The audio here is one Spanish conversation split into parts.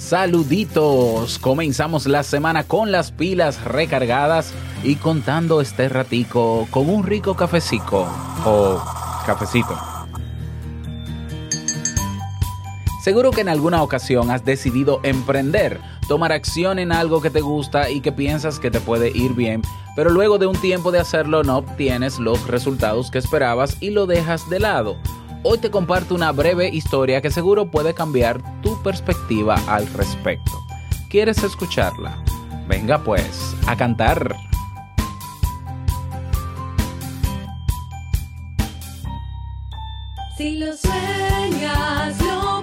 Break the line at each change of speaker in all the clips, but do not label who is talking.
Saluditos, comenzamos la semana con las pilas recargadas y contando este ratico con un rico cafecito o cafecito. Seguro que en alguna ocasión has decidido emprender, tomar acción en algo que te gusta y que piensas que te puede ir bien, pero luego de un tiempo de hacerlo no obtienes los resultados que esperabas y lo dejas de lado. Hoy te comparto una breve historia que seguro puede cambiar tu perspectiva al respecto. ¿Quieres escucharla? Venga pues, a cantar.
Si lo sueñas, lo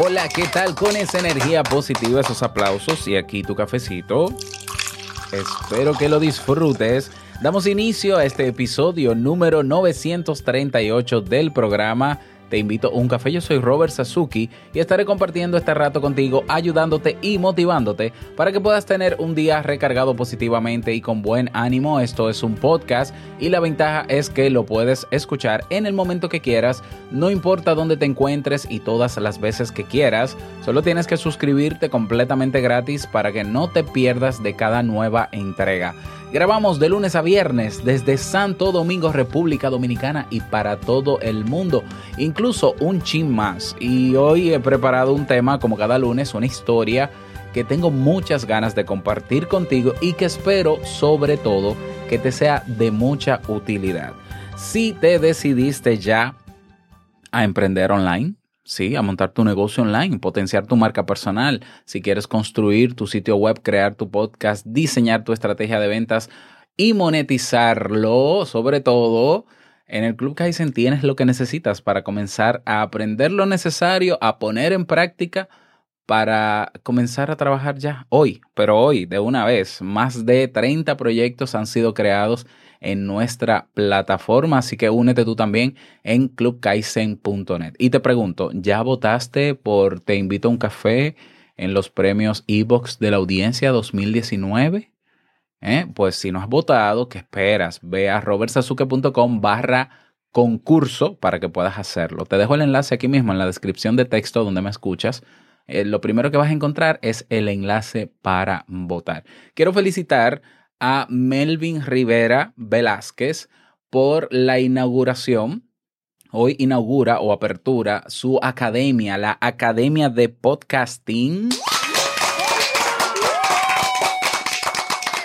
Hola, ¿qué tal? Con esa energía positiva, esos aplausos y aquí tu cafecito. Espero que lo disfrutes. Damos inicio a este episodio número 938 del programa. Te invito a un café. Yo soy Robert Sasuki y estaré compartiendo este rato contigo, ayudándote y motivándote para que puedas tener un día recargado positivamente y con buen ánimo. Esto es un podcast y la ventaja es que lo puedes escuchar en el momento que quieras, no importa dónde te encuentres y todas las veces que quieras. Solo tienes que suscribirte completamente gratis para que no te pierdas de cada nueva entrega. Grabamos de lunes a viernes desde Santo Domingo, República Dominicana y para todo el mundo, incluso un chin más. Y hoy he preparado un tema como cada lunes, una historia que tengo muchas ganas de compartir contigo y que espero sobre todo que te sea de mucha utilidad. Si te decidiste ya a emprender online, Sí, a montar tu negocio online, potenciar tu marca personal. Si quieres construir tu sitio web, crear tu podcast, diseñar tu estrategia de ventas y monetizarlo, sobre todo, en el Club Kaizen tienes lo que necesitas para comenzar a aprender lo necesario, a poner en práctica para comenzar a trabajar ya hoy, pero hoy de una vez. Más de 30 proyectos han sido creados en nuestra plataforma, así que únete tú también en clubkaizen.net. Y te pregunto, ¿ya votaste por Te invito a un café en los premios Evox de la audiencia 2019? ¿Eh? Pues si no has votado, ¿qué esperas? Ve a robertsazuke.com barra concurso para que puedas hacerlo. Te dejo el enlace aquí mismo en la descripción de texto donde me escuchas. Eh, lo primero que vas a encontrar es el enlace para votar. Quiero felicitar a Melvin Rivera Velázquez por la inauguración. Hoy inaugura o apertura su academia, la Academia de Podcasting.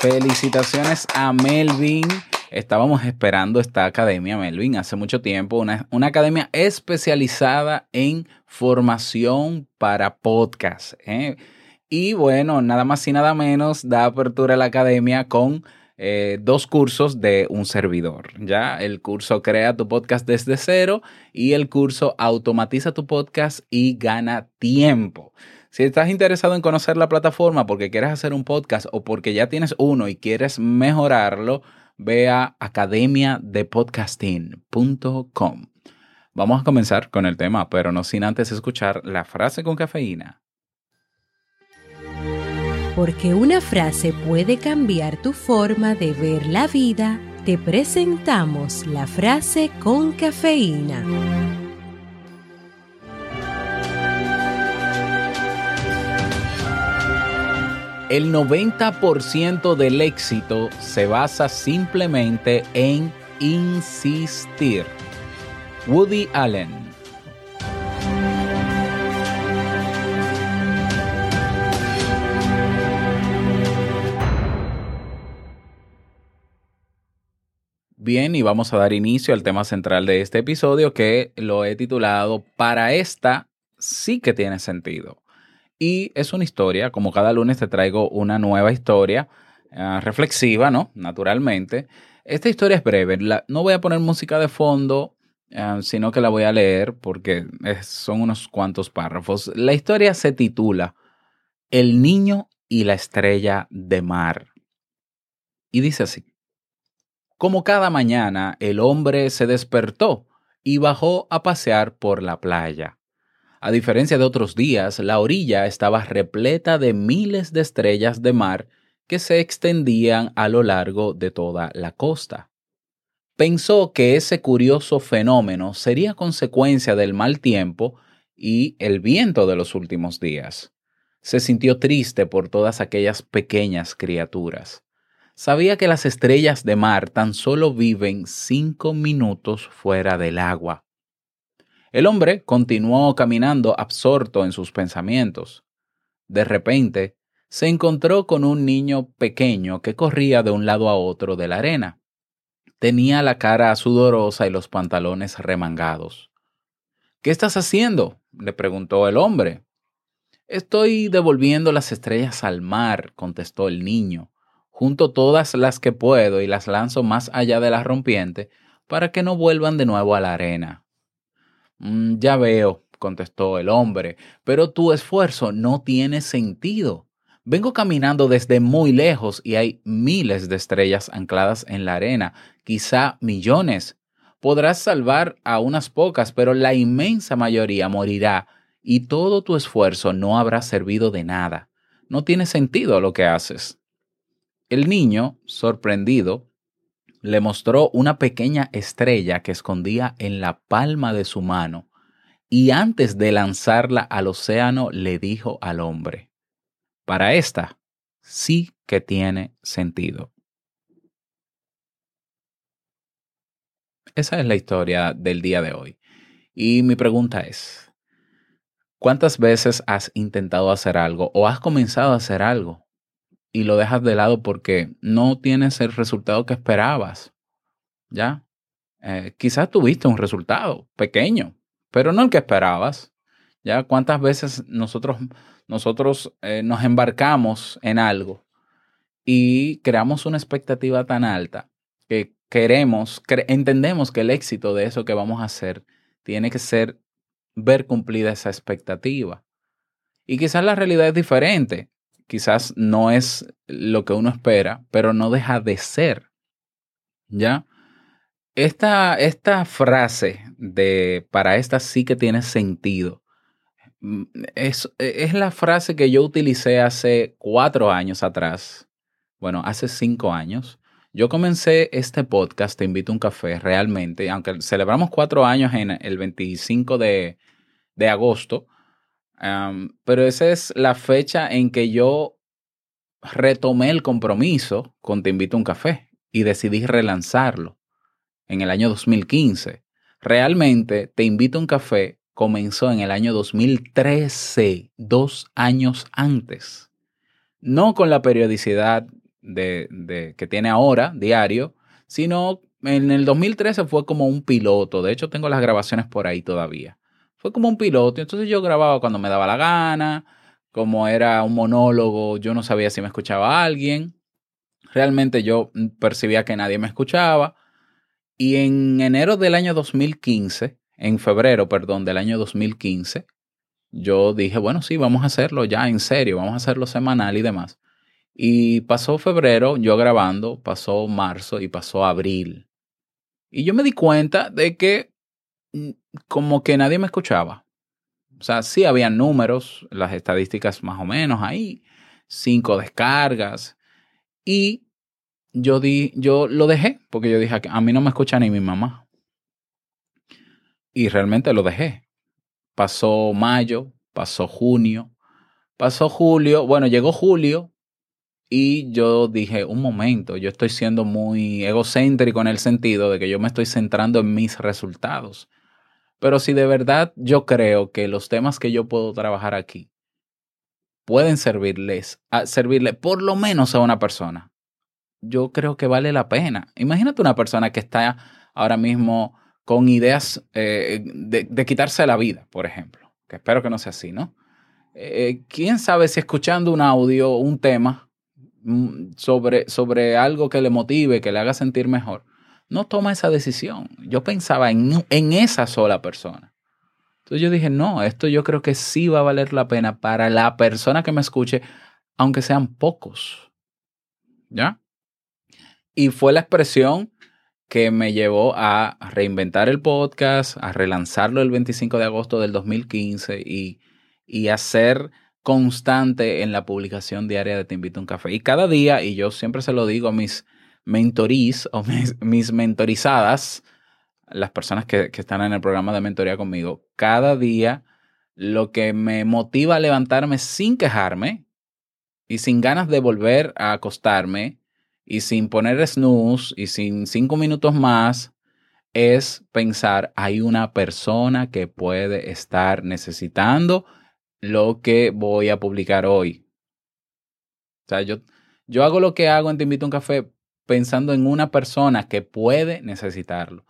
Felicitaciones a Melvin. Estábamos esperando esta academia, Melvin, hace mucho tiempo, una, una academia especializada en formación para podcast. ¿eh? Y bueno, nada más y nada menos da apertura a la academia con eh, dos cursos de un servidor. Ya el curso Crea tu podcast desde cero y el curso Automatiza tu podcast y gana tiempo. Si estás interesado en conocer la plataforma porque quieres hacer un podcast o porque ya tienes uno y quieres mejorarlo, ve a academiadepodcasting.com. Vamos a comenzar con el tema, pero no sin antes escuchar la frase con cafeína.
Porque una frase puede cambiar tu forma de ver la vida, te presentamos la frase con cafeína.
El 90% del éxito se basa simplemente en insistir. Woody Allen. Bien, y vamos a dar inicio al tema central de este episodio que lo he titulado Para esta sí que tiene sentido. Y es una historia, como cada lunes te traigo una nueva historia eh, reflexiva, ¿no? Naturalmente. Esta historia es breve, no voy a poner música de fondo, eh, sino que la voy a leer porque son unos cuantos párrafos. La historia se titula El niño y la estrella de mar. Y dice así. Como cada mañana, el hombre se despertó y bajó a pasear por la playa. A diferencia de otros días, la orilla estaba repleta de miles de estrellas de mar que se extendían a lo largo de toda la costa. Pensó que ese curioso fenómeno sería consecuencia del mal tiempo y el viento de los últimos días. Se sintió triste por todas aquellas pequeñas criaturas. Sabía que las estrellas de mar tan solo viven cinco minutos fuera del agua. El hombre continuó caminando absorto en sus pensamientos. De repente, se encontró con un niño pequeño que corría de un lado a otro de la arena. Tenía la cara sudorosa y los pantalones remangados. ¿Qué estás haciendo? le preguntó el hombre. Estoy devolviendo las estrellas al mar, contestó el niño. Junto todas las que puedo y las lanzo más allá de la rompiente para que no vuelvan de nuevo a la arena. "Mm, ya veo, contestó el hombre, pero tu esfuerzo no tiene sentido. Vengo caminando desde muy lejos y hay miles de estrellas ancladas en la arena, quizá millones. Podrás salvar a unas pocas, pero la inmensa mayoría morirá y todo tu esfuerzo no habrá servido de nada. No tiene sentido lo que haces. El niño, sorprendido, le mostró una pequeña estrella que escondía en la palma de su mano y antes de lanzarla al océano le dijo al hombre, para esta sí que tiene sentido. Esa es la historia del día de hoy. Y mi pregunta es, ¿cuántas veces has intentado hacer algo o has comenzado a hacer algo y lo dejas de lado porque no tienes el resultado que esperabas? ¿Ya? Eh, quizás tuviste un resultado pequeño, pero no el que esperabas. ¿Ya? ¿Cuántas veces nosotros, nosotros eh, nos embarcamos en algo y creamos una expectativa tan alta que queremos, entendemos que el éxito de eso que vamos a hacer tiene que ser ver cumplida esa expectativa. Y quizás la realidad es diferente, quizás no es lo que uno espera, pero no deja de ser. ¿Ya? Esta, esta frase de para esta sí que tiene sentido mm, es, es la frase que yo utilicé hace cuatro años atrás. Bueno, hace cinco años. Yo comencé este podcast, Te invito a un café, realmente, aunque celebramos cuatro años en el 25 de, de agosto, um, pero esa es la fecha en que yo retomé el compromiso con Te invito a un café y decidí relanzarlo en el año 2015. Realmente, Te invito a un café comenzó en el año 2013, dos años antes. No con la periodicidad de, de, que tiene ahora, diario, sino en el 2013 fue como un piloto. De hecho, tengo las grabaciones por ahí todavía. Fue como un piloto. Entonces yo grababa cuando me daba la gana, como era un monólogo, yo no sabía si me escuchaba alguien. Realmente yo percibía que nadie me escuchaba. Y en enero del año 2015, en febrero, perdón, del año 2015, yo dije, bueno, sí, vamos a hacerlo ya en serio, vamos a hacerlo semanal y demás. Y pasó febrero, yo grabando, pasó marzo y pasó abril. Y yo me di cuenta de que mm, como que nadie me escuchaba. O sea, sí habían números, las estadísticas más o menos ahí, cinco descargas. Y yo, di, yo lo dejé, porque yo dije, a mí no me escucha ni mi mamá. Y realmente lo dejé. Pasó mayo, pasó junio, pasó julio, bueno, llegó julio y yo dije, un momento, yo estoy siendo muy egocéntrico en el sentido de que yo me estoy centrando en mis resultados. Pero si de verdad yo creo que los temas que yo puedo trabajar aquí pueden servirles, a servirle por lo menos a una persona, yo creo que vale la pena. Imagínate una persona que está ahora mismo con ideas eh, de, quitarse la vida, por ejemplo, que espero que no sea así, ¿no? Eh, ¿Quién sabe si escuchando un audio, un tema mm, sobre, sobre algo que le motive, que le haga sentir mejor, no toma esa decisión? Yo pensaba en, en esa sola persona. Entonces yo dije, no, esto yo creo que sí va a valer la pena para la persona que me escuche, aunque sean pocos. ¿Ya? Y fue la expresión que me llevó a reinventar el podcast, a relanzarlo el 25 de agosto del 2015 y, y a ser constante en la publicación diaria de Te invito a un café. Y cada día, y yo siempre se lo digo a mis mentorís o mis, mentorizadas, las personas que, que están en el programa de mentoría conmigo, cada día lo que me motiva a levantarme sin quejarme y sin ganas de volver a acostarme y sin poner snooze y sin cinco minutos más es pensar, hay una persona que puede estar necesitando lo que voy a publicar hoy. O sea, yo, yo hago lo que hago en Te invito a un café pensando en una persona que puede necesitarlo.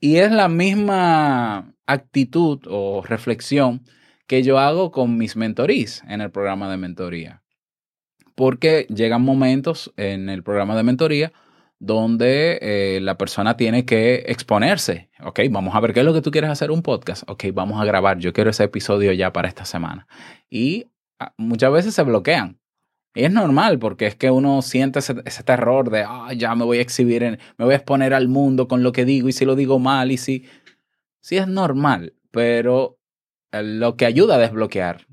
Y es la misma actitud o reflexión que yo hago con mis mentorís en el programa de mentoría. Porque llegan momentos en el programa de mentoría donde eh, la persona tiene que exponerse. Ok, vamos a ver qué es lo que tú quieres hacer un podcast. Ok, vamos a grabar. Yo quiero ese episodio ya para esta semana. Y ah, muchas veces se bloquean. Y es normal porque es que uno siente ese, terror de, ah, ya me voy a exhibir, en, me voy a exponer al mundo con lo que digo y si lo digo mal y si... Sí es normal, pero lo que ayuda a desbloquear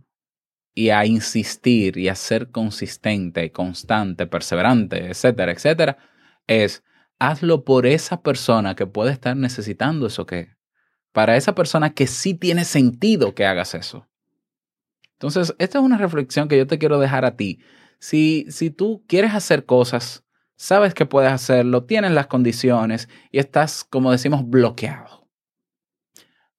y a insistir y a ser consistente, constante, perseverante, etcétera, etcétera, es hazlo por esa persona que puede estar necesitando eso que, para esa persona que sí tiene sentido que hagas eso. Entonces, esta es una reflexión que yo te quiero dejar a ti. Si, tú quieres hacer cosas, sabes que puedes hacerlo, tienes las condiciones y estás, como decimos, bloqueado.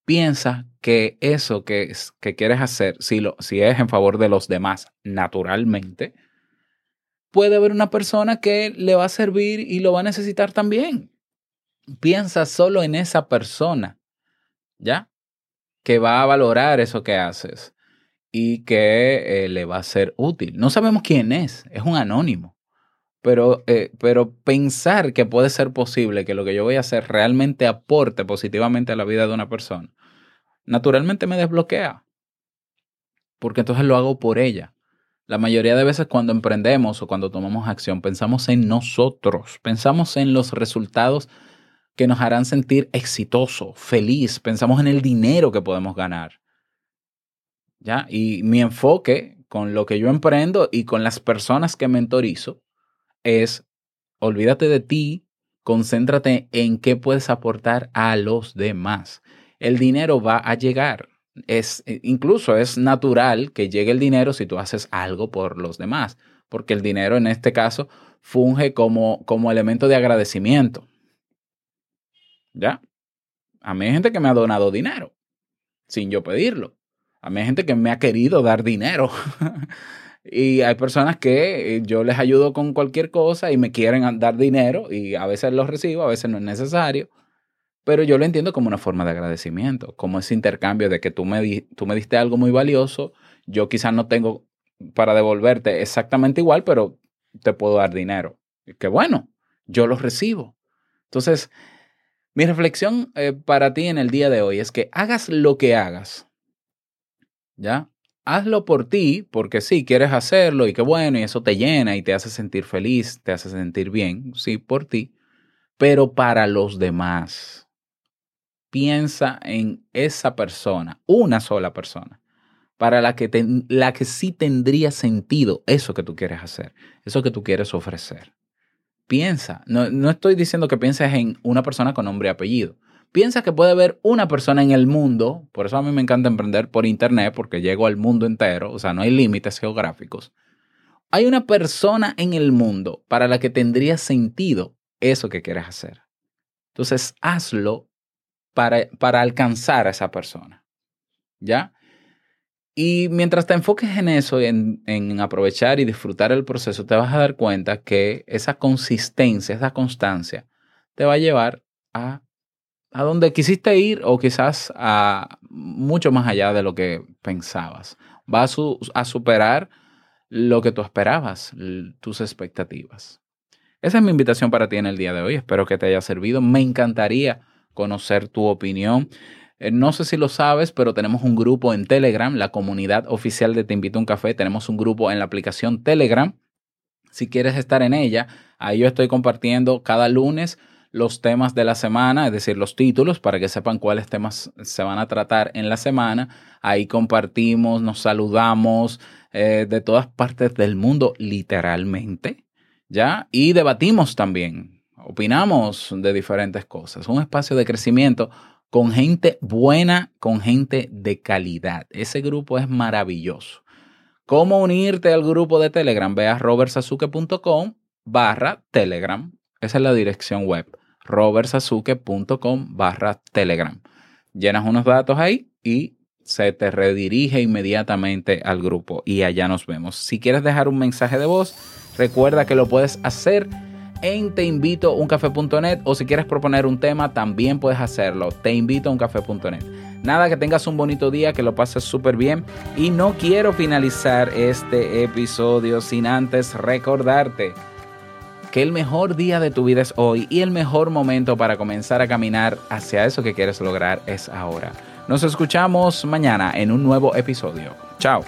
Piensa que eso que, que quieres hacer, si, lo, si es en favor de los demás, naturalmente, puede haber una persona que le va a servir y lo va a necesitar también. Piensa solo en esa persona, ¿ya? Que va a valorar eso que haces y que eh, le va a ser útil. No sabemos quién es, es un anónimo. Pero, eh, pero pensar que puede ser posible que lo que yo voy a hacer realmente aporte positivamente a la vida de una persona, naturalmente me desbloquea. Porque entonces lo hago por ella. La mayoría de veces cuando emprendemos o cuando tomamos acción, pensamos en nosotros, pensamos en los resultados que nos harán sentir exitoso, feliz, pensamos en el dinero que podemos ganar. ¿Ya? Y mi enfoque con lo que yo emprendo y con las personas que mentorizo es olvídate de ti, concéntrate en qué puedes aportar a los demás. El dinero va a llegar. Es, eh, incluso es natural que llegue el dinero si tú haces algo por los demás, porque el dinero en este caso funge como, como elemento de agradecimiento. ¿Ya? A mí hay gente que me ha donado dinero sin yo pedirlo. A mí hay gente que me ha querido dar dinero. y hay personas que eh, yo les ayudo con cualquier cosa y me quieren dar dinero y a veces los recibo, a veces no es necesario. Pero yo lo entiendo como una forma de agradecimiento, como ese intercambio de que tú me, di- tú me diste algo muy valioso, yo quizás no tengo para devolverte exactamente igual, pero te puedo dar dinero. Y que bueno, yo lo recibo. Entonces, mi reflexión eh, para ti en el día de hoy es que hagas lo que hagas, ¿ya? Hazlo por ti, porque sí, quieres hacerlo y qué bueno, y eso te llena y te hace sentir feliz, te hace sentir bien, sí, por ti, pero para los demás. Piensa en esa persona, una sola persona, para la que, la que sí tendría sentido eso que tú quieres hacer, eso que tú quieres ofrecer. Piensa, no, no estoy diciendo que pienses en una persona con nombre y apellido. Piensa que puede haber una persona en el mundo, por eso a mí me encanta emprender por internet, porque llego al mundo entero, o sea, no hay límites geográficos. Hay una persona en el mundo para la que tendría sentido eso que quieres hacer. Entonces, hazlo para, para alcanzar a esa persona. ¿Ya? Y mientras te enfoques en eso, en, en aprovechar y disfrutar el proceso, te vas a dar cuenta que esa consistencia, esa constancia, te va a llevar a, a donde quisiste ir o quizás a mucho más allá de lo que pensabas. Va a, su- a superar lo que tú esperabas, tus expectativas. Esa es mi invitación para ti en el día de hoy. Espero que te haya servido. Me encantaría conocer tu opinión. Eh, No sé si lo sabes, pero tenemos un grupo en Telegram, la comunidad oficial de Te Invito a un Café. Tenemos un grupo en la aplicación Telegram. Si quieres estar en ella, ahí yo estoy compartiendo cada lunes los temas de la semana, es decir, los títulos, para que sepan cuáles temas se van a tratar en la semana. Ahí compartimos, nos saludamos eh, de todas partes del mundo, literalmente, ¿ya? Y debatimos también, opinamos de diferentes cosas. Un espacio de crecimiento con gente buena, con gente de calidad. Ese grupo es maravilloso. ¿Cómo unirte al grupo de Telegram? Ve a robertsazuke.com barra Telegram. Esa es la dirección web. robertsazuke.com barra Telegram. Llenas unos datos ahí y se te redirige inmediatamente al grupo y allá nos vemos. Si quieres dejar un mensaje de voz, recuerda que lo puedes hacer en teinvitouncafé.net o si quieres proponer un tema, también puedes hacerlo. Teinvitouncafé.net. Nada, que tengas un bonito día, que lo pases súper bien. Y no quiero finalizar este episodio sin antes recordarte que el mejor día de tu vida es hoy y el mejor momento para comenzar a caminar hacia eso que quieres lograr es ahora. Nos escuchamos mañana en un nuevo episodio. Chao.